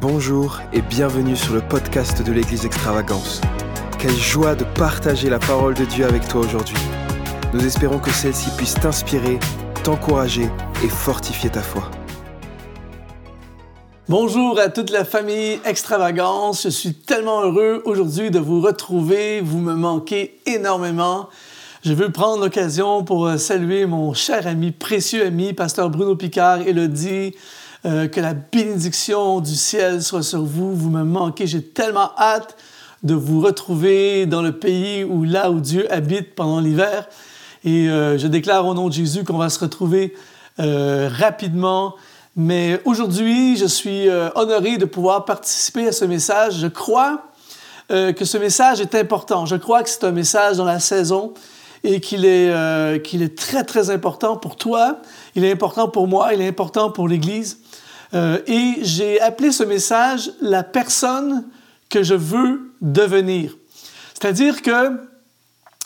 Bonjour et bienvenue sur le podcast de l'Église Extravagance. Quelle joie de partager la parole de Dieu avec toi aujourd'hui. Nous espérons que celle-ci puisse t'inspirer, t'encourager et fortifier ta foi. Bonjour à toute la famille Extravagance. Je suis tellement heureux aujourd'hui de vous retrouver. Vous me manquez énormément. Je veux prendre l'occasion pour saluer mon cher ami, précieux ami, pasteur Bruno Picard, Elodie, euh, que la bénédiction du ciel soit sur vous. Vous me manquez. J'ai tellement hâte de vous retrouver dans le pays où là où Dieu habite pendant l'hiver. Et euh, je déclare au nom de Jésus qu'on va se retrouver euh, rapidement. Mais aujourd'hui, je suis honoré de pouvoir participer à ce message. Je crois que ce message est important. Je crois que c'est un message dans la saison et qu'il est, qu'il est très, très important pour toi. Il est important pour moi. Il est important pour l'Église. Euh, et j'ai appelé ce message la personne que je veux devenir. C'est-à-dire que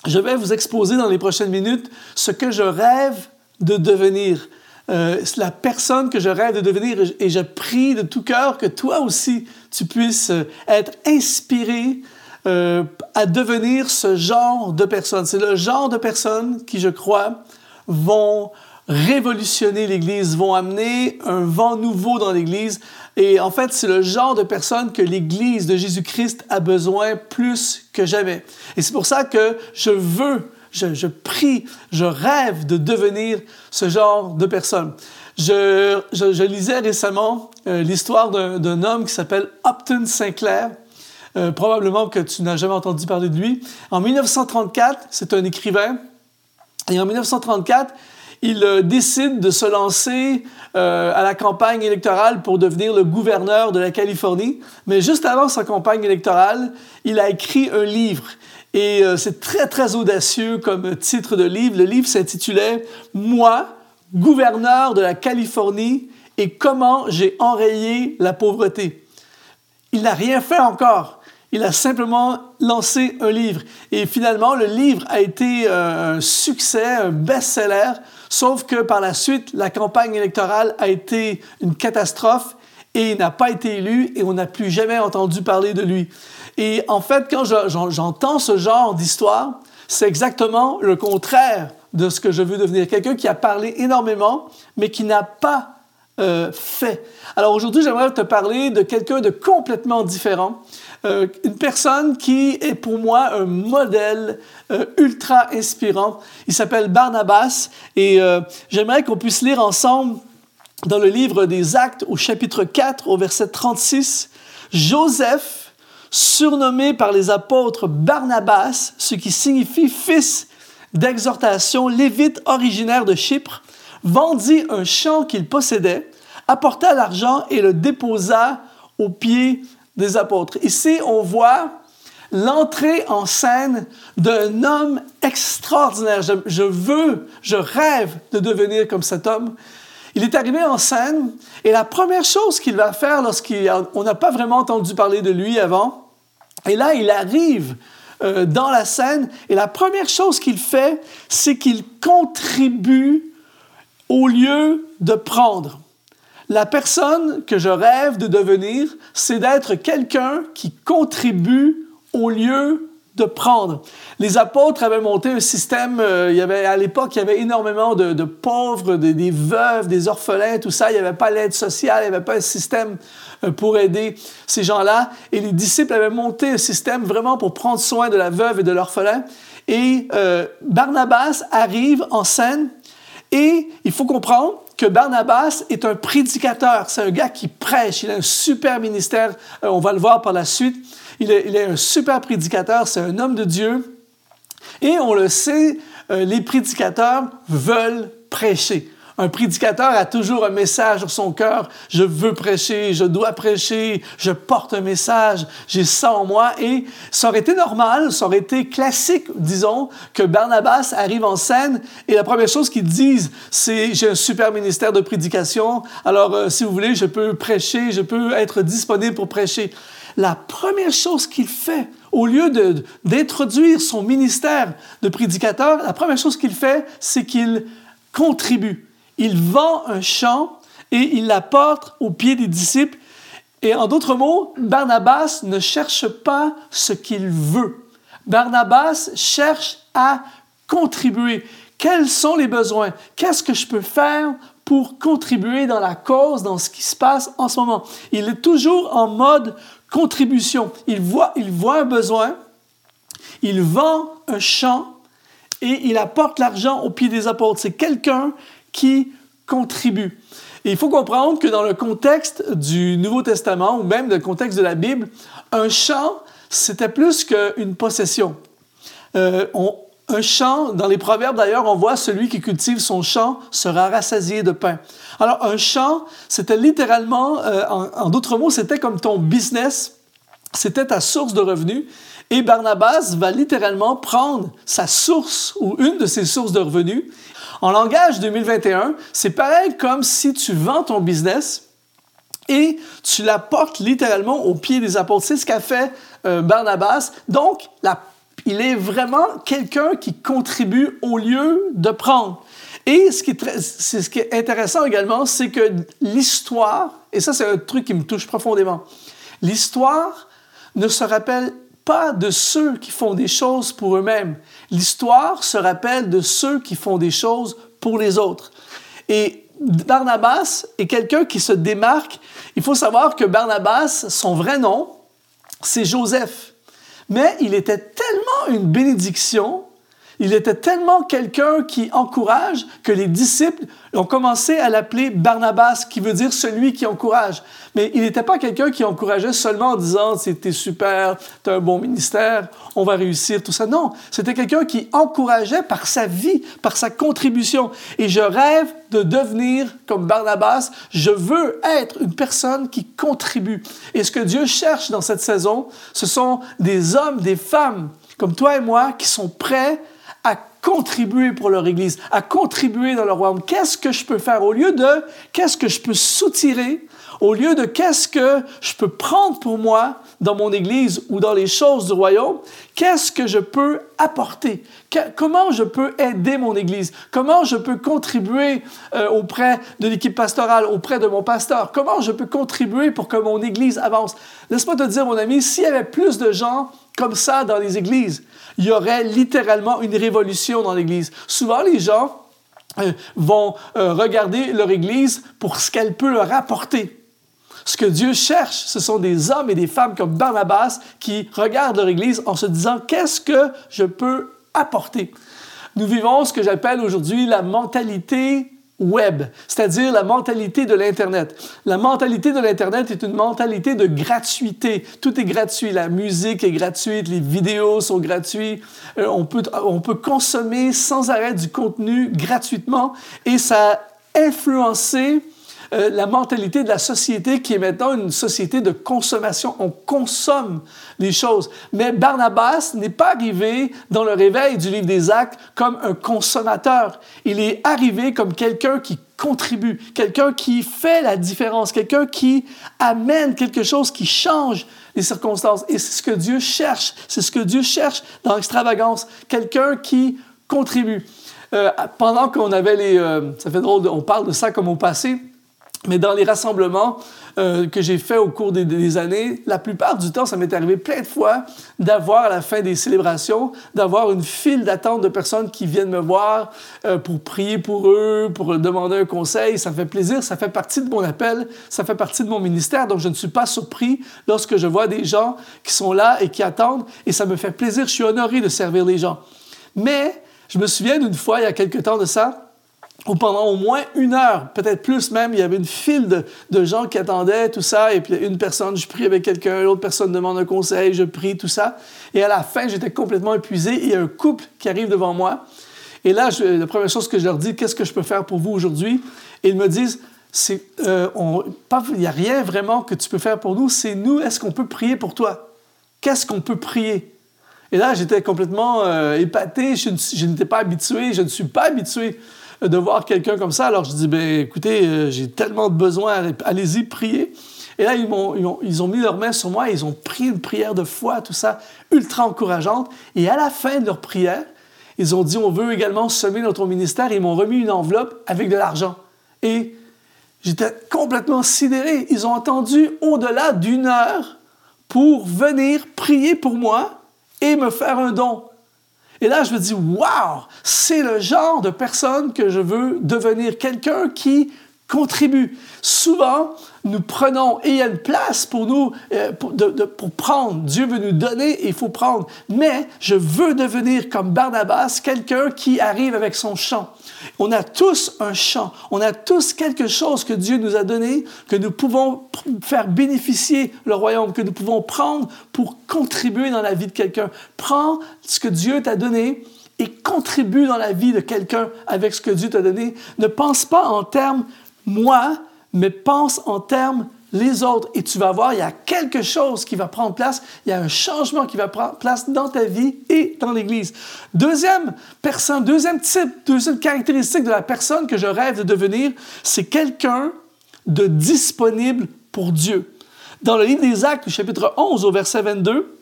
je vais vous exposer dans les prochaines minutes ce que je rêve de devenir. Euh, la personne que je rêve de devenir et je prie de tout cœur que toi aussi tu puisses euh, être inspiré euh, à devenir ce genre de personne. C'est le genre de personnes qui, je crois, vont révolutionner l'Église, vont amener un vent nouveau dans l'Église. Et en fait, c'est le genre de personnes que l'Église de Jésus-Christ a besoin plus que jamais. Et c'est pour ça que je veux, je, prie, je rêve de devenir ce genre de personne. Je, je, lisais récemment euh, l'histoire d'un homme qui s'appelle Upton Sinclair. Euh, probablement que tu n'as jamais entendu parler de lui. En 1934, c'est un écrivain. Et en 1934, il euh, décide de se lancer euh, à la campagne électorale pour devenir le gouverneur de la Californie. Mais juste avant sa campagne électorale, il a écrit un livre. Et euh, c'est très, très audacieux comme titre de livre. Le livre s'intitulait Moi, gouverneur de la Californie et comment j'ai enrayé la pauvreté. Il n'a rien fait encore. Il a simplement lancé un livre. Et finalement, le livre a été un succès, un best-seller. Sauf que par la suite, la campagne électorale a été une catastrophe et il n'a pas été élu et on n'a plus jamais entendu parler de lui. Et en fait, quand j'entends ce genre d'histoire, c'est exactement le contraire de ce que je veux devenir. Quelqu'un qui a parlé énormément, mais qui n'a pas euh, fait. Alors aujourd'hui, j'aimerais te parler de quelqu'un de complètement différent. Euh, une personne qui est pour moi un modèle euh, ultra inspirant. Il s'appelle Barnabas et euh, j'aimerais qu'on puisse lire ensemble dans le livre des Actes au chapitre 4 au verset 36, Joseph, surnommé par les apôtres Barnabas, ce qui signifie fils d'exhortation, lévite originaire de Chypre, vendit un champ qu'il possédait, apporta l'argent et le déposa aux pieds des apôtres. Ici, on voit l'entrée en scène d'un homme extraordinaire. Je, veux, je rêve de devenir comme cet homme. Il est arrivé en scène et la première chose qu'il va faire lorsqu'on n'a pas vraiment entendu parler de lui avant, et là, il arrive euh, dans la scène et la première chose qu'il fait, c'est qu'il contribue au lieu de prendre. La personne que je rêve de devenir, c'est d'être quelqu'un qui contribue au lieu de prendre. Les apôtres avaient monté un système, euh, il y avait, à l'époque, il y avait énormément de, pauvres, des veuves, des orphelins, tout ça. Il n'y avait pas l'aide sociale, il n'y avait pas un système euh, pour aider ces gens-là. Et les disciples avaient monté un système vraiment pour prendre soin de la veuve et de l'orphelin. Et euh, Barnabas arrive en scène et il faut comprendre que Barnabas est un prédicateur. C'est un gars qui prêche. Il a un super ministère. Euh, on va le voir par la suite. Il est, un super prédicateur. C'est un homme de Dieu. Et on le sait, euh, les prédicateurs veulent prêcher. Un prédicateur a toujours un message sur son cœur. Je veux prêcher, je dois prêcher, je porte un message, j'ai ça en moi. Et ça aurait été normal, ça aurait été classique, disons, que Barnabas arrive en scène et la première chose qu'il dise, c'est j'ai un super ministère de prédication. Alors, euh, si vous voulez, je peux prêcher, je peux être disponible pour prêcher. La première chose qu'il fait, au lieu d'introduire son ministère de prédicateur, la première chose qu'il fait, c'est qu'il contribue il vend un champ et il l'apporte aux pieds des disciples. Et en d'autres mots, Barnabas ne cherche pas ce qu'il veut. Barnabas cherche à contribuer. Quels sont les besoins? Qu'est-ce que je peux faire pour contribuer dans la cause, dans ce qui se passe en ce moment? Il est toujours en mode contribution. Il voit, il un besoin, il vend un champ et il apporte l'argent au pied des apôtres. C'est quelqu'un qui contribue. Et il faut comprendre que dans le contexte du Nouveau Testament ou même dans le contexte de la Bible, un champ, c'était plus qu'une possession. Euh, un champ, dans les proverbes d'ailleurs, on voit celui qui cultive son champ sera rassasié de pain. Alors un champ, c'était littéralement, euh, en d'autres mots, c'était comme ton business, c'était ta source de revenus. Et Barnabas va littéralement prendre sa source ou une de ses sources de revenus. En langage 2021, c'est pareil comme si tu vends ton business et tu la portes littéralement au pied des apôtres. C'est ce qu'a fait euh, Barnabas. Donc, il est vraiment quelqu'un qui contribue au lieu de prendre. Et ce ce qui est intéressant également, c'est que l'histoire, et ça c'est un truc qui me touche profondément, l'histoire ne se rappelle pas de ceux qui font des choses pour eux-mêmes. L'histoire se rappelle de ceux qui font des choses pour les autres. Et Barnabas est quelqu'un qui se démarque. Il faut savoir que Barnabas, son vrai nom, c'est Joseph. Mais il était tellement une bénédiction il était tellement quelqu'un qui encourage que les disciples ont commencé à l'appeler Barnabas, qui veut dire celui qui encourage. Mais il n'était pas quelqu'un qui encourageait seulement en disant c'était super, tu as un bon ministère, on va réussir, tout ça. Non, c'était quelqu'un qui encourageait par sa vie, par sa contribution. Et je rêve de devenir comme Barnabas. Je veux être une personne qui contribue. Et ce que Dieu cherche dans cette saison, ce sont des hommes, des femmes comme toi et moi qui sont prêts à contribuer pour leur Église, à contribuer dans leur royaume. Qu'est-ce que je peux faire au lieu de qu'est-ce que je peux soutirer, au lieu de qu'est-ce que je peux prendre pour moi dans mon Église ou dans les choses du royaume, qu'est-ce que je peux apporter? comment je peux aider mon Église? Comment je peux contribuer euh, auprès de l'équipe pastorale, auprès de mon pasteur? Comment je peux contribuer pour que mon Église avance? Laisse-moi te dire, mon ami, s'il y avait plus de gens comme ça dans les églises, il y aurait littéralement une révolution dans l'Église. Souvent, les gens euh, vont euh, regarder leur Église pour ce qu'elle peut leur apporter. Ce que Dieu cherche, ce sont des hommes et des femmes comme Barnabas qui regardent leur Église en se disant qu'est-ce que je peux apporter? Nous vivons ce que j'appelle aujourd'hui la mentalité web, c'est-à-dire la mentalité de l'Internet. La mentalité de l'Internet est une mentalité de gratuité. Tout est gratuit. La musique est gratuite, les vidéos sont gratuites. Euh, on, peut, on peut consommer sans arrêt du contenu gratuitement et ça a influencé euh, la mentalité de la société qui est maintenant une société de consommation. On consomme les choses. Mais Barnabas n'est pas arrivé dans le réveil du livre des actes comme un consommateur. Il est arrivé comme quelqu'un qui contribue, quelqu'un qui fait la différence, quelqu'un qui amène quelque chose qui change les circonstances. Et c'est ce que Dieu cherche. C'est ce que Dieu cherche dans l'extravagance. Quelqu'un qui contribue. Euh, pendant qu'on avait les... Euh, ça fait drôle, on parle de ça comme au passé. Mais dans les rassemblements euh, que j'ai faits au cours des, années, la plupart du temps, ça m'est arrivé plein de fois d'avoir à la fin des célébrations, d'avoir une file d'attente de personnes qui viennent me voir euh, pour prier pour eux, pour demander un conseil. Ça fait plaisir, ça fait partie de mon appel, ça fait partie de mon ministère. Donc, je ne suis pas surpris lorsque je vois des gens qui sont là et qui attendent. Et ça me fait plaisir, je suis honoré de servir les gens. Mais je me souviens d'une fois, il y a quelque temps de ça, où pendant au moins une heure, peut-être plus même, il y avait une file de, gens qui attendaient tout ça, et puis une personne, je prie avec quelqu'un, l'autre personne demande un conseil, je prie, tout ça. Et à la fin, j'étais complètement épuisé, et il y a un couple qui arrive devant moi. Et là, la première chose que je leur dis, qu'est-ce que je peux faire pour vous aujourd'hui? Et ils me disent, euh, il n'y a rien vraiment que tu peux faire pour nous, c'est nous, est-ce qu'on peut prier pour toi? Qu'est-ce qu'on peut prier? Et là, j'étais complètement euh, épaté, je, je n'étais pas habitué, je ne suis pas habitué de voir quelqu'un comme ça. Alors je dis, ben écoutez, euh, j'ai tellement de besoins, allez-y, priez. Et là, ils, ont, ils, ont, mis leurs mains sur moi, ils ont pris une prière de foi, tout ça, ultra encourageante. Et à la fin de leur prière, ils ont dit, on veut également semer notre ministère. Ils m'ont remis une enveloppe avec de l'argent. Et J'étais complètement sidéré. Ils ont attendu au-delà d'une heure pour venir prier pour moi et me faire un don. Et là, je me dis, waouh, c'est le genre de personne que je veux devenir, quelqu'un qui contribue. Souvent, nous prenons, et il y a une place pour nous, euh, pour, pour, prendre. Dieu veut nous donner et il faut prendre. Mais je veux devenir comme Barnabas, quelqu'un qui arrive avec son chant. On a tous un chant, on a tous quelque chose que Dieu nous a donné, que nous pouvons faire bénéficier le royaume, que nous pouvons prendre pour contribuer dans la vie de quelqu'un. Prends ce que Dieu t'a donné et contribue dans la vie de quelqu'un avec ce que Dieu t'a donné. Ne pense pas en termes moi, mais pense en termes les autres et tu vas voir, il y a quelque chose qui va prendre place, il y a un changement qui va prendre place dans ta vie et dans l'Église. Deuxième personne, deuxième type, deuxième caractéristique de la personne que je rêve de devenir, c'est quelqu'un de disponible pour Dieu. Dans le livre des Actes, chapitre 11, au verset 22,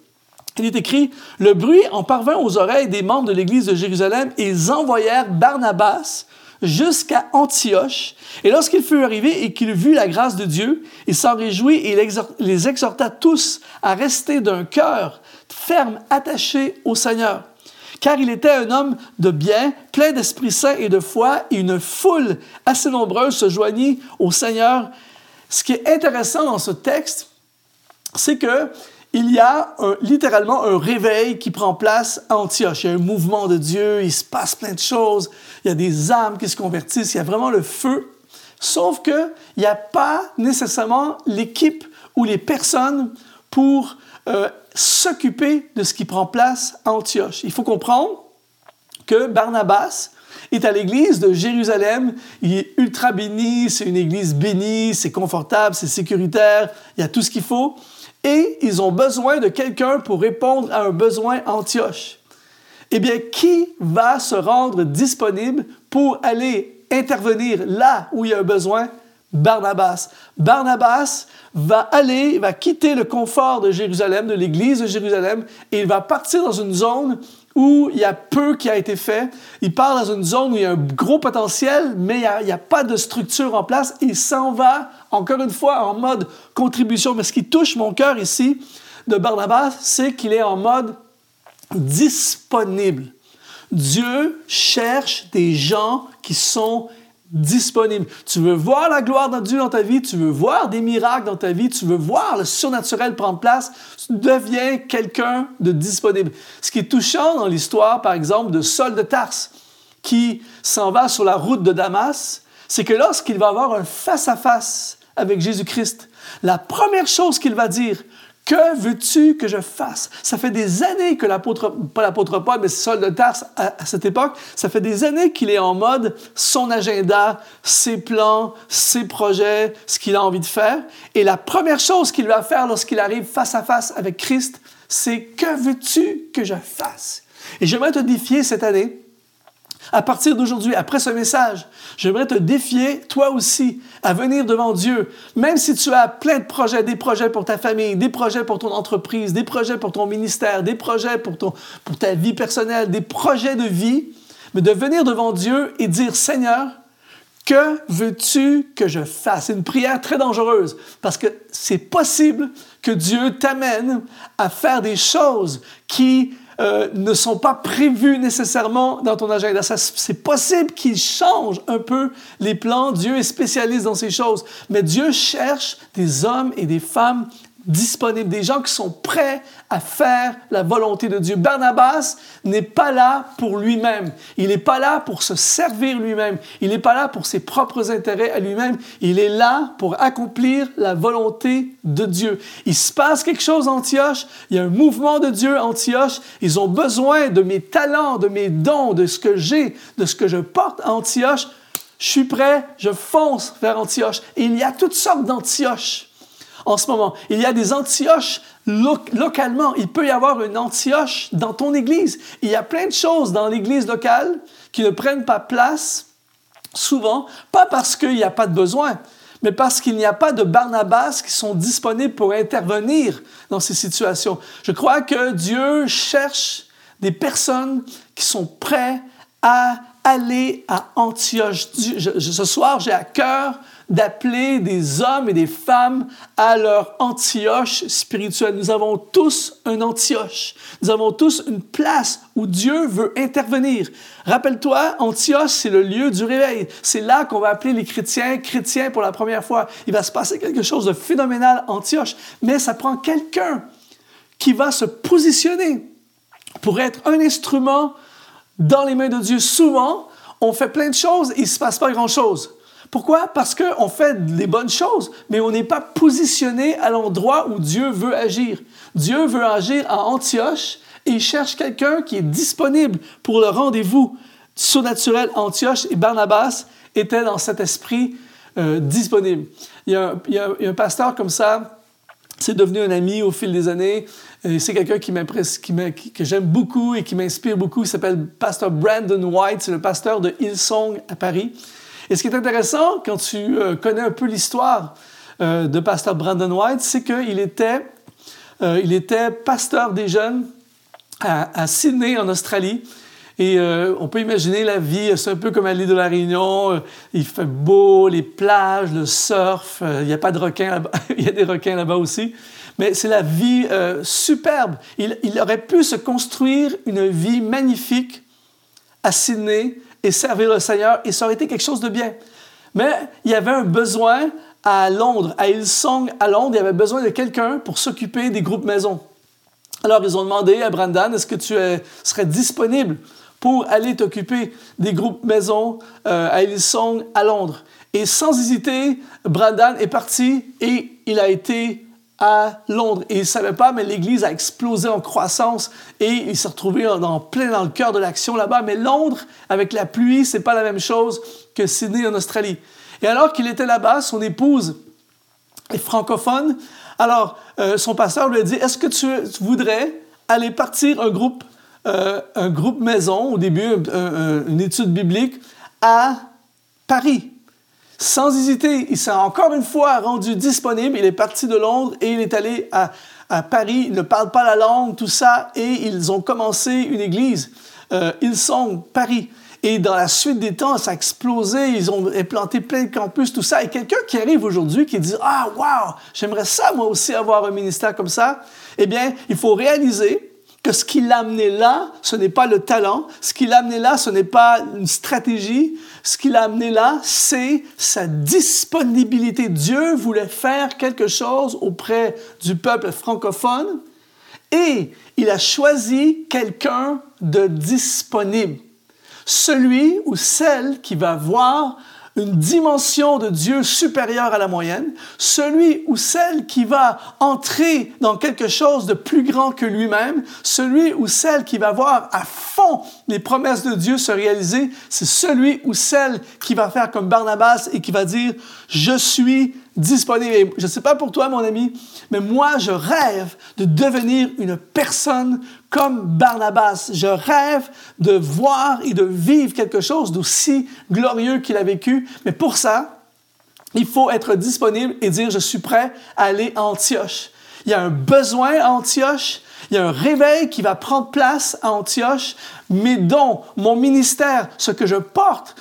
il est écrit, Le bruit en parvint aux oreilles des membres de l'Église de Jérusalem et ils envoyèrent Barnabas jusqu'à Antioche. Et lorsqu'il fut arrivé et qu'il vit la grâce de Dieu, il s'en réjouit et les exhorta tous à rester d'un cœur ferme, attaché au Seigneur. Car il était un homme de bien, plein d'Esprit Saint et de foi, et une foule assez nombreuse se joignit au Seigneur. Ce qui est intéressant dans ce texte, c'est que il y a littéralement un réveil qui prend place à Antioche. Il y a un mouvement de Dieu, il se passe plein de choses, il y a des âmes qui se convertissent, il y a vraiment le feu. Sauf qu'il n'y a pas nécessairement l'équipe ou les personnes pour euh, s'occuper de ce qui prend place à Antioche. Il faut comprendre que Barnabas est à l'église de Jérusalem. Il est ultra béni, c'est une église bénie, c'est confortable, c'est sécuritaire, il y a tout ce qu'il faut et ils ont besoin de quelqu'un pour répondre à un besoin Antioche. Eh bien, qui va se rendre disponible pour aller intervenir là où il y a un besoin? Barnabas. Barnabas va aller, va quitter le confort de Jérusalem, de l'église de Jérusalem, et il va partir dans une zone où il y a peu qui a été fait. Il part dans une zone où il y a un gros potentiel, mais il n'y a, pas de structure en place. Il s'en va, encore une fois, en mode contribution. Mais ce qui touche mon cœur ici de Barnabas, c'est qu'il est en mode disponible. Dieu cherche des gens qui sont disponible. Tu veux voir la gloire de Dieu dans ta vie, tu veux voir des miracles dans ta vie, tu veux voir le surnaturel prendre place, tu deviens quelqu'un de disponible. Ce qui est touchant dans l'histoire, par exemple, de Saul de Tarse, qui s'en va sur la route de Damas, c'est que lorsqu'il va avoir un face-à-face avec Jésus-Christ, la première chose qu'il va dire, que veux-tu que je fasse? Ça fait des années que l'apôtre, pas l'apôtre Paul, mais Saul de Tarse à, à, cette époque, ça fait des années qu'il est en mode son agenda, ses plans, ses projets, ce qu'il a envie de faire. Et la première chose qu'il va faire lorsqu'il arrive face à face avec Christ, c'est que veux-tu que je fasse? Et j'aimerais te défier cette année à partir d'aujourd'hui, après ce message, j'aimerais te défier, toi aussi, à venir devant Dieu, même si tu as plein de projets, des projets pour ta famille, des projets pour ton entreprise, des projets pour ton ministère, des projets pour, ton, pour ta vie personnelle, des projets de vie, mais de venir devant Dieu et dire, Seigneur, que veux-tu que je fasse? C'est une prière très dangereuse parce que c'est possible que Dieu t'amène à faire des choses qui euh, ne sont pas prévus nécessairement dans ton agenda. C'est possible qu'il change un peu les plans. Dieu est spécialiste dans ces choses. Mais Dieu cherche des hommes et des femmes disponibles, des gens qui sont prêts à faire la volonté de Dieu. Barnabas n'est pas là pour lui-même. Il n'est pas là pour se servir lui-même. Il n'est pas là pour ses propres intérêts à lui-même. Il est là pour accomplir la volonté de Dieu. Il se passe quelque chose à Antioche. Il y a un mouvement de Dieu à Antioche. Ils ont besoin de mes talents, de mes dons, de ce que j'ai, de ce que je porte à Antioche. Je suis prêt, je fonce vers Antioche. Et il y a toutes sortes d'Antioches en ce moment. Il y a des Antioches localement. Il peut y avoir une Antioche dans ton Église. Il y a plein de choses dans l'Église locale qui ne prennent pas place souvent, pas parce qu'il n'y a pas de besoin, mais parce qu'il n'y a pas de Barnabas qui sont disponibles pour intervenir dans ces situations. Je crois que Dieu cherche des personnes qui sont prêtes à aller à Antioche. ce soir, j'ai à cœur d'appeler des hommes et des femmes à leur Antioche spirituelle. Nous avons tous un Antioche. Nous avons tous une place où Dieu veut intervenir. Rappelle-toi, Antioche, c'est le lieu du réveil. C'est là qu'on va appeler les chrétiens chrétiens pour la première fois. Il va se passer quelque chose de phénoménal Antioche, mais ça prend quelqu'un qui va se positionner pour être un instrument dans les mains de Dieu. Souvent, on fait plein de choses et il ne se passe pas grand-chose. Pourquoi? Parce qu'on fait les bonnes choses, mais on n'est pas positionné à l'endroit où Dieu veut agir. Dieu veut agir à Antioche et il cherche quelqu'un qui est disponible pour le rendez-vous surnaturel. Antioche et Barnabas étaient dans cet esprit euh, disponible. Il y, a un, pasteur comme ça, c'est devenu un ami au fil des années. C'est quelqu'un qui qui que j'aime beaucoup et qui m'inspire beaucoup. Il s'appelle Pasteur Brandon White. C'est le pasteur de Hillsong à Paris. Et ce qui est intéressant quand tu euh, connais un peu l'histoire euh, de pasteur Brandon White, c'est qu'il était, euh, était pasteur des jeunes à, Sydney, en Australie. Et on peut imaginer la vie, c'est un peu comme à l'île de la Réunion. il fait beau, les plages, le surf. il n'y a pas de requins là-bas. il y a des requins là-bas aussi. Mais c'est la vie superbe. Il, aurait pu se construire une vie magnifique à Sydney et servir le Seigneur, et ça aurait été quelque chose de bien. Mais il y avait un besoin à Londres, à Hillsong, à Londres, il y avait besoin de quelqu'un pour s'occuper des groupes maisons. Alors ils ont demandé à Brandon, est-ce que tu serais disponible pour aller t'occuper des groupes maisons euh, à Hillsong, à Londres? Et sans hésiter, Brandon est parti et il a été à Londres. Et il ne savait pas, mais l'Église a explosé en croissance et il s'est retrouvé en plein dans le cœur de l'action là-bas. Mais Londres, avec la pluie, c'est pas la même chose que Sydney en Australie. Et alors qu'il était là-bas, son épouse est francophone. Alors, euh, son pasteur lui a dit, est-ce que tu, voudrais aller partir un groupe, euh, un groupe maison, au début, une étude biblique, à Paris? Sans hésiter, il s'est encore une fois rendu disponible. Il est parti de Londres et il est allé à, Paris. Il ne parle pas la langue, tout ça, et ils ont commencé une église. Euh, ils sont Paris. Et dans la suite des temps, ça a explosé. Ils ont implanté plein de campus, tout ça. Et quelqu'un qui arrive aujourd'hui qui dit Ah, wow, j'aimerais ça, moi aussi, avoir un ministère comme ça. Eh bien, il faut réaliser que ce qui l'a amené là, ce n'est pas le talent, ce qui l'a amené là, ce n'est pas une stratégie, ce qui l'a amené là, c'est sa disponibilité. Dieu voulait faire quelque chose auprès du peuple francophone et il a choisi quelqu'un de disponible. Celui ou celle qui va voir une dimension de Dieu supérieure à la moyenne, celui ou celle qui va entrer dans quelque chose de plus grand que lui-même, celui ou celle qui va voir à fond les promesses de Dieu se réaliser, c'est celui ou celle qui va faire comme Barnabas et qui va dire, je suis disponible. je ne sais pas pour toi, mon ami, mais moi, je rêve de devenir une personne comme Barnabas. Je rêve de voir et de vivre quelque chose d'aussi glorieux qu'il a vécu. Mais pour ça, il faut être disponible et dire, je suis prêt à aller à Antioche. Il y a un besoin à Antioche. Il y a un réveil qui va prendre place à Antioche, mais dont mon ministère, ce que je porte,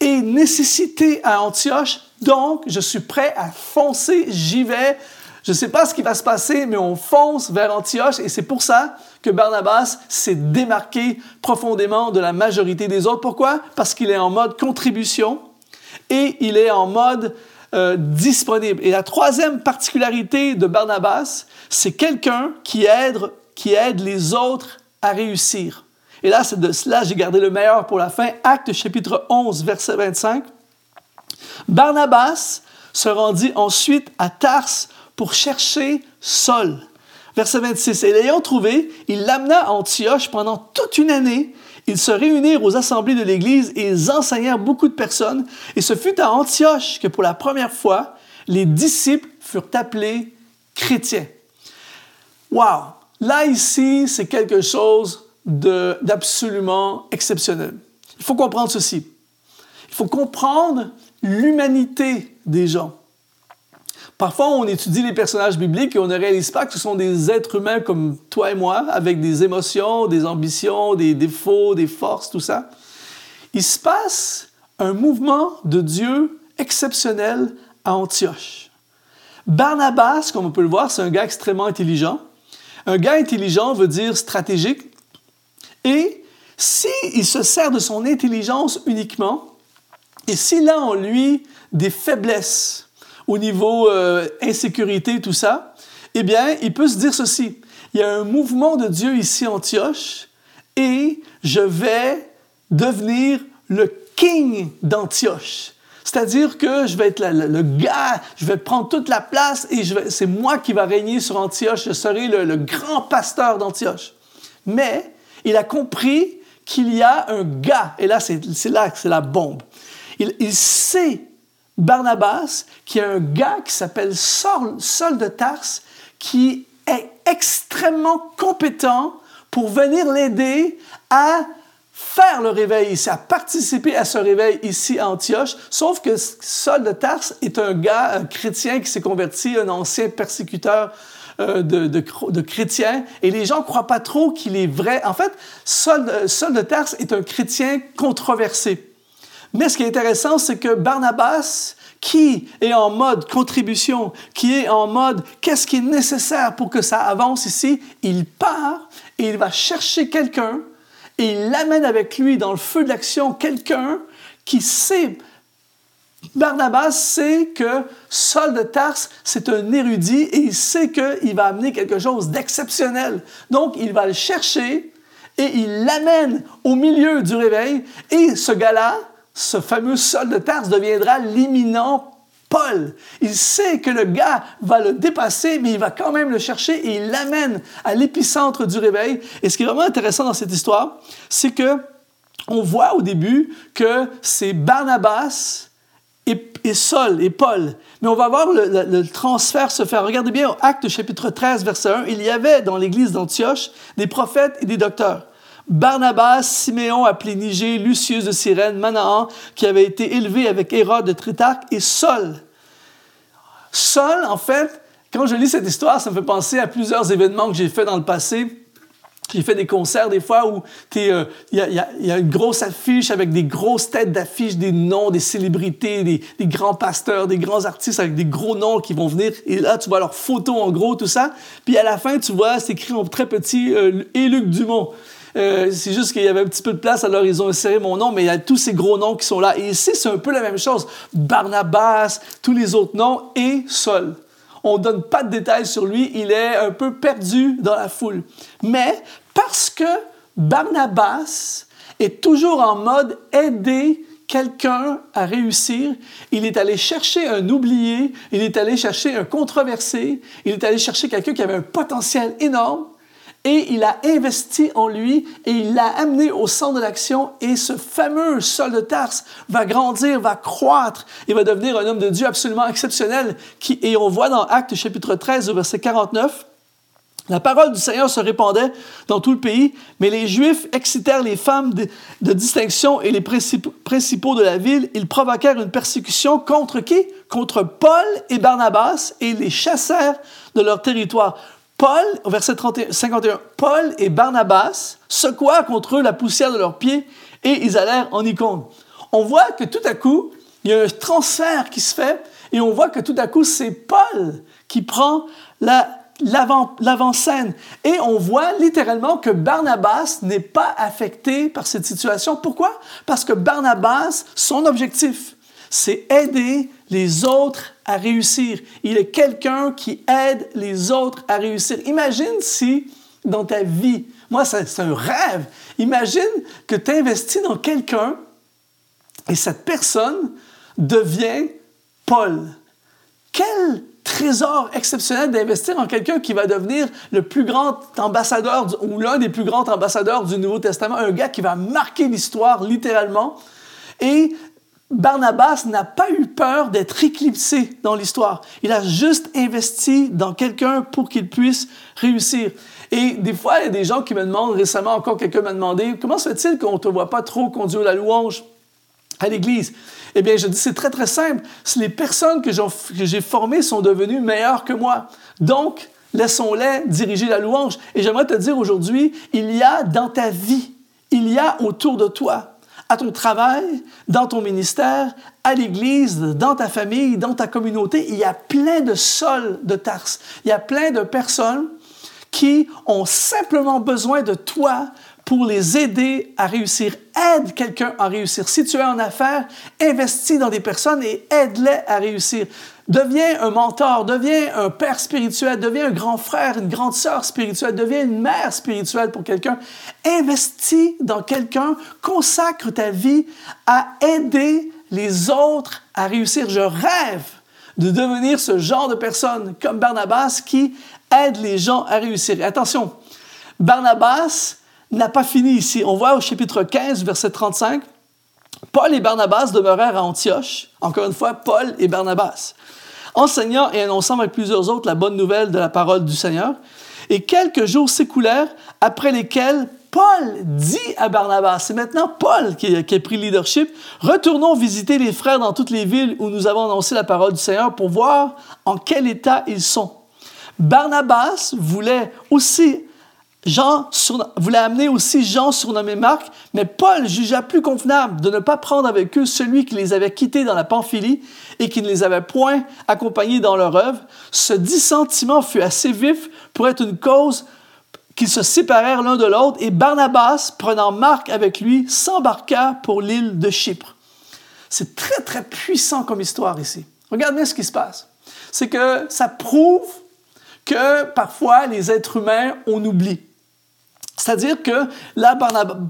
est nécessité à Antioche. Donc, je suis prêt à foncer, j'y vais. Je ne sais pas ce qui va se passer, mais on fonce vers Antioche et c'est pour ça que Barnabas s'est démarqué profondément de la majorité des autres. Pourquoi? Parce qu'il est en mode contribution et il est en mode euh, disponible. Et la troisième particularité de Barnabas, c'est quelqu'un qui aide, qui aide les autres à réussir. Et là, c'est de cela j'ai gardé le meilleur pour la fin. Acte chapitre 11, verset 25. Barnabas se rendit ensuite à Tarse pour chercher Saul Verset 26. Et l'ayant trouvé, il l'amena à Antioche pendant toute une année. Ils se réunirent aux assemblées de l'Église et ils enseignèrent beaucoup de personnes. Et ce fut à Antioche que pour la première fois, les disciples furent appelés chrétiens. Wow! Là, ici, c'est quelque chose d'absolument exceptionnel. Il faut comprendre ceci. Il faut comprendre l'humanité des gens. Parfois, on étudie les personnages bibliques et on ne réalise pas que ce sont des êtres humains comme toi et moi, avec des émotions, des ambitions, des défauts, des forces, tout ça. Il se passe un mouvement de Dieu exceptionnel à Antioche. Barnabas, comme on peut le voir, c'est un gars extrêmement intelligent. Un gars intelligent veut dire stratégique. Et s'il se sert de son intelligence uniquement, et s'il a en lui des faiblesses au niveau euh, insécurité, tout ça, eh bien, il peut se dire ceci. Il y a un mouvement de Dieu ici à Antioche et je vais devenir le king d'Antioche. C'est-à-dire que je vais être le, gars, je vais prendre toute la place et c'est moi qui va régner sur Antioche, je serai le, grand pasteur d'Antioche. Mais il a compris qu'il y a un gars, et là c'est là que c'est la bombe. Il, sait, Barnabas, qu'il y a un gars qui s'appelle Saul, de Tarse, qui est extrêmement compétent pour venir l'aider à faire le réveil ici, à participer à ce réveil ici à Antioche. Sauf que Saul de Tarse est un gars un chrétien qui s'est converti, un ancien persécuteur euh, de, chrétiens, et les gens ne croient pas trop qu'il est vrai. En fait, Saul, Saul de Tarse est un chrétien controversé. Mais ce qui est intéressant, c'est que Barnabas, qui est en mode contribution, qui est en mode qu'est-ce qui est nécessaire pour que ça avance ici, il part et il va chercher quelqu'un et il l'amène avec lui dans le feu de l'action, quelqu'un qui sait, Barnabas sait que Saul de Tarse, c'est un érudit et il sait qu'il va amener quelque chose d'exceptionnel. Donc, il va le chercher et il l'amène au milieu du réveil et ce gars-là, ce fameux Saul de Tarse deviendra l'imminent Paul. Il sait que le gars va le dépasser, mais il va quand même le chercher et il l'amène à l'épicentre du réveil. Et ce qui est vraiment intéressant dans cette histoire, c'est que on voit au début que c'est Barnabas et, et, Saul et Paul. Mais on va voir le, transfert se faire. Regardez bien, Acte chapitre 13, verset 1, il y avait dans l'église d'Antioche des prophètes et des docteurs. Barnabas, Siméon appelé Niger, Lucius de Cyrène, Manahan, qui avait été élevé avec Hérode de Tritarque, et Saul. Saul, en fait, quand je lis cette histoire, ça me fait penser à plusieurs événements que j'ai faits dans le passé. J'ai fait des concerts des fois où euh, il y, a une grosse affiche avec des grosses têtes d'affiche, des noms, des célébrités, des, grands pasteurs, des grands artistes avec des gros noms qui vont venir. Et là, tu vois leurs photos en gros, tout ça. Puis à la fin, tu vois, c'est écrit en très petit euh, Dumont. Euh, c'est juste qu'il y avait un petit peu de place, alors ils ont inséré mon nom, mais il y a tous ces gros noms qui sont là. Et ici, c'est un peu la même chose. Barnabas, tous les autres noms et Saul. On ne donne pas de détails sur lui, il est un peu perdu dans la foule. Mais parce que Barnabas est toujours en mode aider quelqu'un à réussir, il est allé chercher un oublié, il est allé chercher un controversé, il est allé chercher quelqu'un qui avait un potentiel énorme, et il a investi en lui et il l'a amené au centre de l'action et ce fameux sol de Tarse va grandir, va croître et va devenir un homme de Dieu absolument exceptionnel. Qui, et on voit dans Actes chapitre 13, verset 49, la parole du Seigneur se répandait dans tout le pays, mais les Juifs excitèrent les femmes de, de distinction et les principaux de la ville. Ils provoquèrent une persécution contre qui? Contre Paul et Barnabas et les chassèrent de leur territoire. Paul, au verset 51, Paul et Barnabas secoua contre eux la poussière de leurs pieds et ils allèrent en icône. On voit que tout à coup, il y a un transfert qui se fait et on voit que tout à coup, c'est Paul qui prend l'avant-scène. Et on voit littéralement que Barnabas n'est pas affecté par cette situation. Pourquoi? Parce que Barnabas, son objectif, c'est aider les autres à réussir. Il est quelqu'un qui aide les autres à réussir. Imagine si dans ta vie, moi c'est un rêve, imagine que tu investis dans quelqu'un et cette personne devient Paul. Quel trésor exceptionnel d'investir en quelqu'un qui va devenir le plus grand ambassadeur ou l'un des plus grands ambassadeurs du Nouveau Testament, un gars qui va marquer l'histoire littéralement. Et Barnabas n'a pas eu peur d'être éclipsé dans l'histoire. Il a juste investi dans quelqu'un pour qu'il puisse réussir. Et des fois, il y a des gens qui me demandent, récemment encore quelqu'un m'a demandé, comment se fait-il qu'on ne te voit pas trop conduire la louange à l'Église? Eh bien, je dis, c'est très, très simple. Les personnes que j'ai formées sont devenues meilleures que moi. Donc, laissons-les diriger la louange. Et j'aimerais te dire aujourd'hui, il y a dans ta vie, il y a autour de toi à ton travail, dans ton ministère, à l'église, dans ta famille, dans ta communauté. Il y a plein de sols de Tarse. Il y a plein de personnes qui ont simplement besoin de toi pour les aider à réussir. Aide quelqu'un à réussir. Si tu es en affaires, investis dans des personnes et aide-les à réussir. Deviens un mentor, deviens un père spirituel, deviens un grand frère, une grande sœur spirituelle, deviens une mère spirituelle pour quelqu'un. Investis dans quelqu'un, consacre ta vie à aider les autres à réussir. Je rêve de devenir ce genre de personne comme Barnabas qui aide les gens à réussir. attention, Barnabas n'a pas fini ici. On voit au chapitre 15, verset 35, Paul et Barnabas demeurèrent à Antioche. Encore une fois, Paul et Barnabas, enseignant et annonçant avec plusieurs autres la bonne nouvelle de la parole du Seigneur. Et quelques jours s'écoulèrent après lesquels Paul dit à Barnabas, c'est maintenant Paul qui, a pris le leadership, retournons visiter les frères dans toutes les villes où nous avons annoncé la parole du Seigneur pour voir en quel état ils sont. Barnabas voulait aussi Jean voulait amener aussi Jean surnommé Marc, mais Paul jugea plus convenable de ne pas prendre avec eux celui qui les avait quittés dans la Pamphylie et qui ne les avait point accompagnés dans leur œuvre. Ce dissentiment fut assez vif pour être une cause qu'ils se séparèrent l'un de l'autre et Barnabas, prenant Marc avec lui, s'embarqua pour l'île de Chypre. C'est très, très puissant comme histoire ici. Regardez ce qui se passe. C'est que ça prouve que parfois les êtres humains, on oublie. C'est-à-dire que là,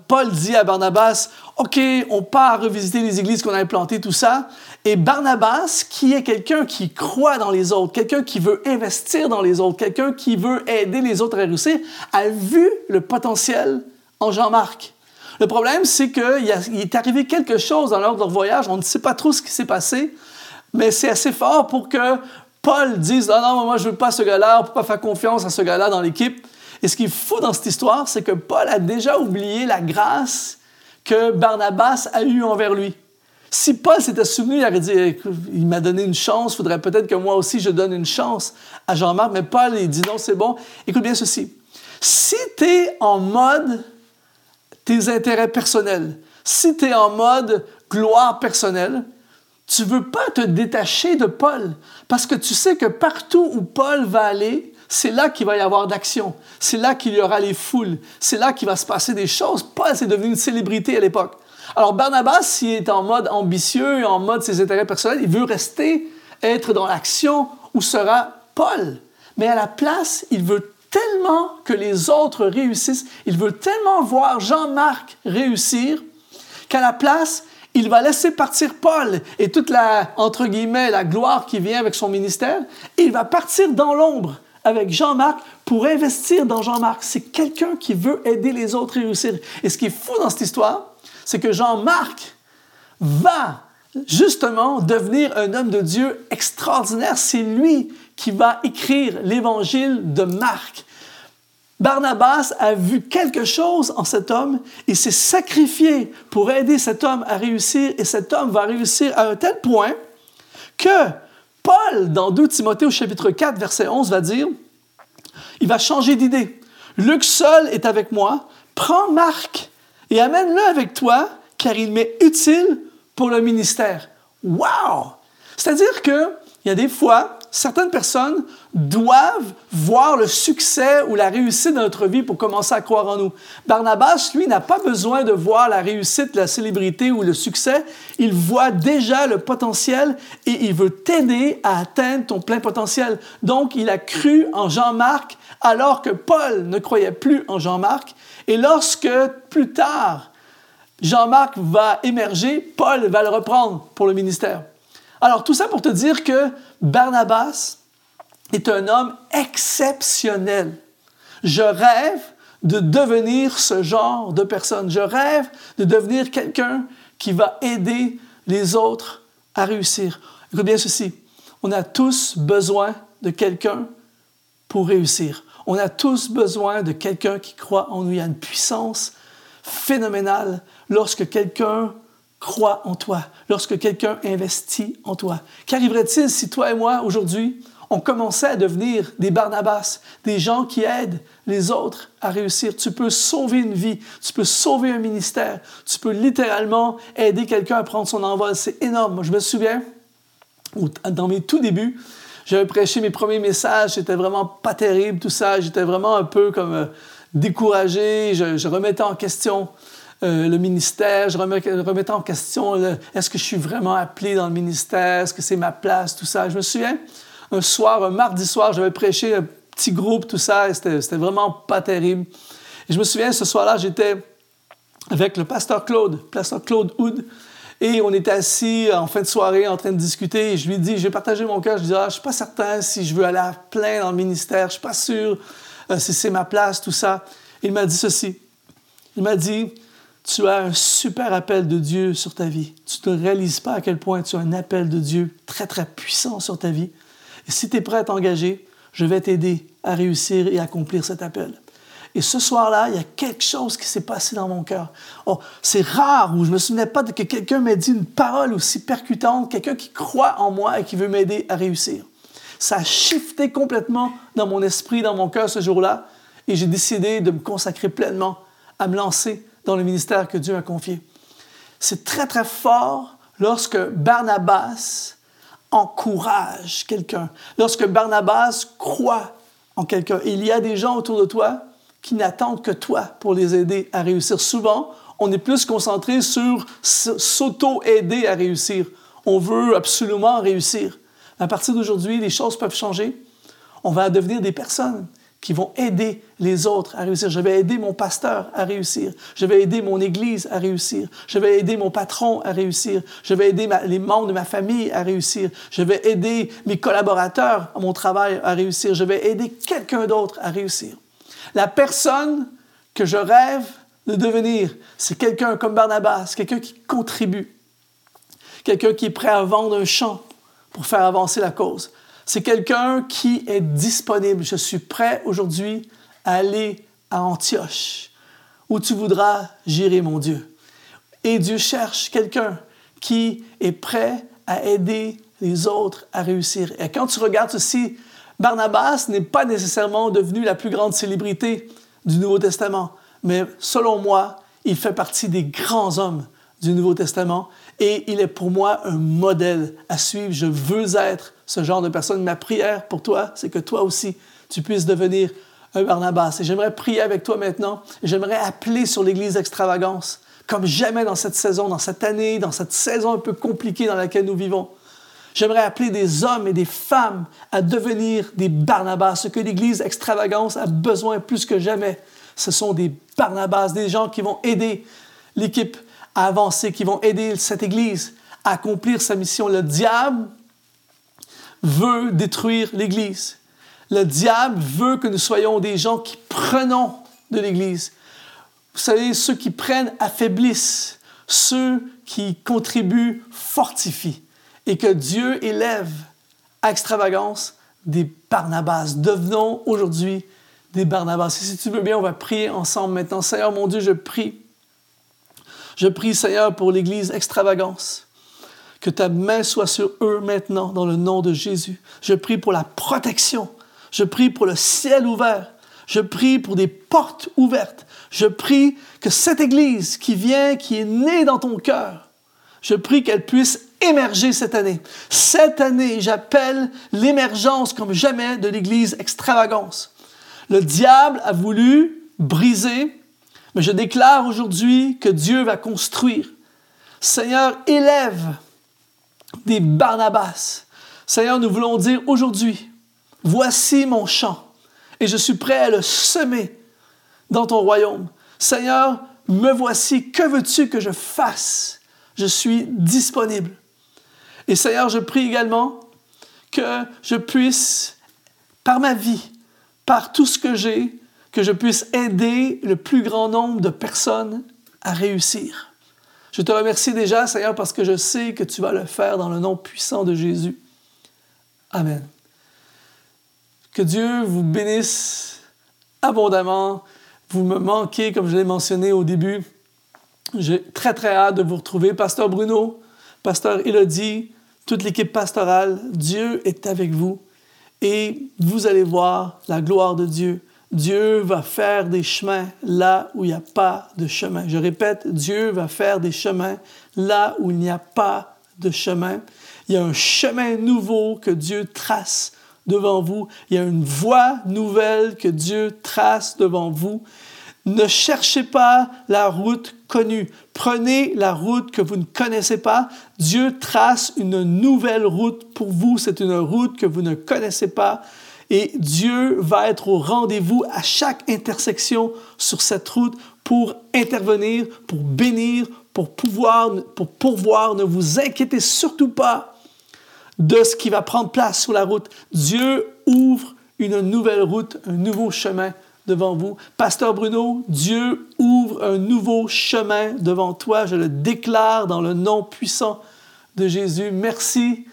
Paul dit à Barnabas, OK, on part revisiter les églises qu'on a plantées, tout ça. Et Barnabas, qui est quelqu'un qui croit dans les autres, quelqu'un qui veut investir dans les autres, quelqu'un qui veut aider les autres à réussir, a vu le potentiel en Jean-Marc. Le problème, c'est qu'il est arrivé quelque chose dans leur voyage, on ne sait pas trop ce qui s'est passé, mais c'est assez fort pour que Paul dise, non, non, moi je veux pas ce gars-là, on ne peut pas faire confiance à ce gars-là dans l'équipe. Et ce qui est fou dans cette histoire, c'est que Paul a déjà oublié la grâce que Barnabas a eue envers lui. Si Paul s'était souvenu, il aurait dit Il m'a donné une chance, il faudrait peut-être que moi aussi je donne une chance à Jean-Marc. Mais Paul, il dit Non, c'est bon. Écoute bien ceci. Si tu es en mode tes intérêts personnels, si tu es en mode gloire personnelle, tu veux pas te détacher de Paul parce que tu sais que partout où Paul va aller, c'est là qu'il va y avoir d'action. C'est là qu'il y aura les foules. C'est là qu'il va se passer des choses. Paul, c'est devenu une célébrité à l'époque. Alors Barnabas, s'il est en mode ambitieux, en mode ses intérêts personnels, il veut rester, être dans l'action où sera Paul. Mais à la place, il veut tellement que les autres réussissent, il veut tellement voir Jean-Marc réussir, qu'à la place, il va laisser partir Paul et toute la, entre guillemets, la gloire qui vient avec son ministère, et il va partir dans l'ombre avec Jean-Marc pour investir dans Jean-Marc. C'est quelqu'un qui veut aider les autres à réussir. Et ce qui est fou dans cette histoire, c'est que Jean-Marc va justement devenir un homme de Dieu extraordinaire. C'est lui qui va écrire l'évangile de Marc. Barnabas a vu quelque chose en cet homme et s'est sacrifié pour aider cet homme à réussir et cet homme va réussir à un tel point que Paul, dans 2 Timothée au chapitre 4, verset 11, va dire, il va changer d'idée. Luc seul est avec moi, prends Marc et amène-le avec toi, car il m'est utile pour le ministère. Wow! C'est-à-dire qu'il y a des fois, certaines personnes doivent voir le succès ou la réussite de notre vie pour commencer à croire en nous. Barnabas, lui, n'a pas besoin de voir la réussite, la célébrité ou le succès. Il voit déjà le potentiel et il veut t'aider à atteindre ton plein potentiel. Donc, il a cru en Jean-Marc alors que Paul ne croyait plus en Jean-Marc. Et lorsque, plus tard, Jean-Marc va émerger, Paul va le reprendre pour le ministère. Alors, tout ça pour te dire que Barnabas est un homme exceptionnel. Je rêve de devenir ce genre de personne. Je rêve de devenir quelqu'un qui va aider les autres à réussir. Écoute bien ceci. On a tous besoin de quelqu'un pour réussir. On a tous besoin de quelqu'un qui croit en nous. Il y a une puissance phénoménale lorsque quelqu'un croit en toi, lorsque quelqu'un investit en toi. Qu'arriverait-il si toi et moi, aujourd'hui, on commençait à devenir des Barnabas, des gens qui aident les autres à réussir? Tu peux sauver une vie, tu peux sauver un ministère, tu peux littéralement aider quelqu'un à prendre son envol. C'est énorme. Moi, je me souviens, dans mes tout débuts, j'avais prêché mes premiers messages, c'était vraiment pas terrible tout ça, j'étais vraiment un peu comme euh, découragé, je, remettais en question euh, le ministère, je remettais, en question est-ce que je suis vraiment appelé dans le ministère, est-ce que c'est ma place, tout ça. Je me souviens, un soir, un mardi soir, j'avais prêché un petit groupe, tout ça, et c'était vraiment pas terrible. Et je me souviens, ce soir-là, j'étais avec le pasteur Claude, pasteur Claude Houd, et on était assis en fin de soirée en train de discuter. Et je lui dis, j'ai partagé mon cœur. Je dis, ah, je suis pas certain si je veux aller à plein dans le ministère. Je suis pas sûr euh, si c'est ma place, tout ça. il m'a dit ceci. Il m'a dit, tu as un super appel de Dieu sur ta vie. Tu ne réalises pas à quel point tu as un appel de Dieu très, très puissant sur ta vie. Et si tu es prêt à t'engager, je vais t'aider à réussir et accomplir cet appel. Et ce soir-là, il y a quelque chose qui s'est passé dans mon cœur. Oh, c'est rare où je ne me souvenais pas de que quelqu'un m'ait dit une parole aussi percutante, quelqu'un qui croit en moi et qui veut m'aider à réussir. Ça a shifté complètement dans mon esprit, dans mon cœur ce jour-là, et j'ai décidé de me consacrer pleinement à me lancer dans le ministère que Dieu m'a confié. C'est très, très fort lorsque Barnabas encourage quelqu'un, lorsque Barnabas croit en quelqu'un. Il y a des gens autour de toi qui n'attendent que toi pour les aider à réussir. Souvent, on est plus concentré sur s'auto-aider à réussir. On veut absolument réussir. À partir d'aujourd'hui, les choses peuvent changer. On va devenir des personnes qui vont aider les autres à réussir. Je vais aider mon pasteur à réussir. Je vais aider mon église à réussir. Je vais aider mon patron à réussir. Je vais aider les membres de ma famille à réussir. Je vais aider mes collaborateurs à mon travail à réussir. Je vais aider quelqu'un d'autre à réussir. La personne que je rêve de devenir, c'est quelqu'un comme Barnabas, quelqu'un qui contribue, quelqu'un qui est prêt à vendre un champ pour faire avancer la cause. C'est quelqu'un qui est disponible. Je suis prêt aujourd'hui à aller à Antioche, où tu voudras, j'irai, mon Dieu. Et Dieu cherche quelqu'un qui est prêt à aider les autres à réussir. Et quand tu regardes ceci, Barnabas n'est pas nécessairement devenu la plus grande célébrité du Nouveau Testament, mais selon moi, il fait partie des grands hommes du Nouveau Testament et il est pour moi un modèle à suivre. Je veux être ce genre de personne. Ma prière pour toi, c'est que toi aussi, tu puisses devenir un Barnabas. Et j'aimerais prier avec toi maintenant. J'aimerais appeler sur l'Église extravagance, comme jamais dans cette saison, dans cette année, dans cette saison un peu compliquée dans laquelle nous vivons. J'aimerais appeler des hommes et des femmes à devenir des Barnabas. Ce que l'Église extravagance a besoin plus que jamais, ce sont des Barnabas, des gens qui vont aider l'équipe à avancer, qui vont aider cette Église à accomplir sa mission. Le diable veut détruire l'Église. Le diable veut que nous soyons des gens qui prenons de l'Église. Vous savez, ceux qui prennent affaiblissent, ceux qui contribuent fortifient. Et que Dieu élève à extravagance des Barnabas. Devenons aujourd'hui des Barnabas. Et si tu veux bien, on va prier ensemble maintenant. Seigneur mon Dieu, je prie je prie, Seigneur, pour l'Église extravagance. Que ta main soit sur eux maintenant dans le nom de Jésus. Je prie pour la protection. Je prie pour le ciel ouvert. Je prie pour des portes ouvertes. Je prie que cette Église qui vient, qui est née dans ton cœur, je prie qu'elle puisse émerger cette année. Cette année, j'appelle l'émergence comme jamais de l'Église extravagance. Le diable a voulu briser mais je déclare aujourd'hui que Dieu va construire. Seigneur, élève des Barnabas. Seigneur, nous voulons dire aujourd'hui, voici mon champ et je suis prêt à le semer dans ton royaume. Seigneur, me voici, que veux-tu que je fasse? Je suis disponible. Et Seigneur, je prie également que je puisse, par ma vie, par tout ce que j'ai, que je puisse aider le plus grand nombre de personnes à réussir. Je te remercie déjà, Seigneur, parce que je sais que tu vas le faire dans le nom puissant de Jésus. Amen. Que Dieu vous bénisse abondamment. Vous me manquez, comme je l'ai mentionné au début. J'ai très, très hâte de vous retrouver. Pasteur Bruno, Pasteur Elodie, toute l'équipe pastorale, Dieu est avec vous et vous allez voir la gloire de Dieu. Dieu va faire des chemins là où il n'y a pas de chemin. Je répète, Dieu va faire des chemins là où il n'y a pas de chemin. Il y a un chemin nouveau que Dieu trace devant vous. Il y a une voie nouvelle que Dieu trace devant vous. Ne cherchez pas la route connue. Prenez la route que vous ne connaissez pas. Dieu trace une nouvelle route pour vous. C'est une route que vous ne connaissez pas. Et Dieu va être au rendez-vous à chaque intersection sur cette route pour intervenir, pour bénir, pour pouvoir, pour pourvoir. Ne vous inquiétez surtout pas de ce qui va prendre place sur la route. Dieu ouvre une nouvelle route, un nouveau chemin devant vous. Pasteur Bruno, Dieu ouvre un nouveau chemin devant toi. Je le déclare dans le nom puissant de Jésus. Merci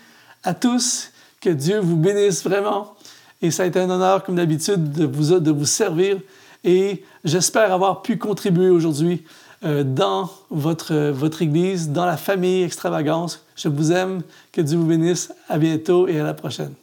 à tous. Que Dieu vous bénisse vraiment. Et ça a été un honneur, comme d'habitude, de vous, servir. Et j'espère avoir pu contribuer aujourd'hui euh, dans votre, votre Église, dans la famille Extravagance. Je vous aime. Que Dieu vous bénisse. À bientôt et à la prochaine.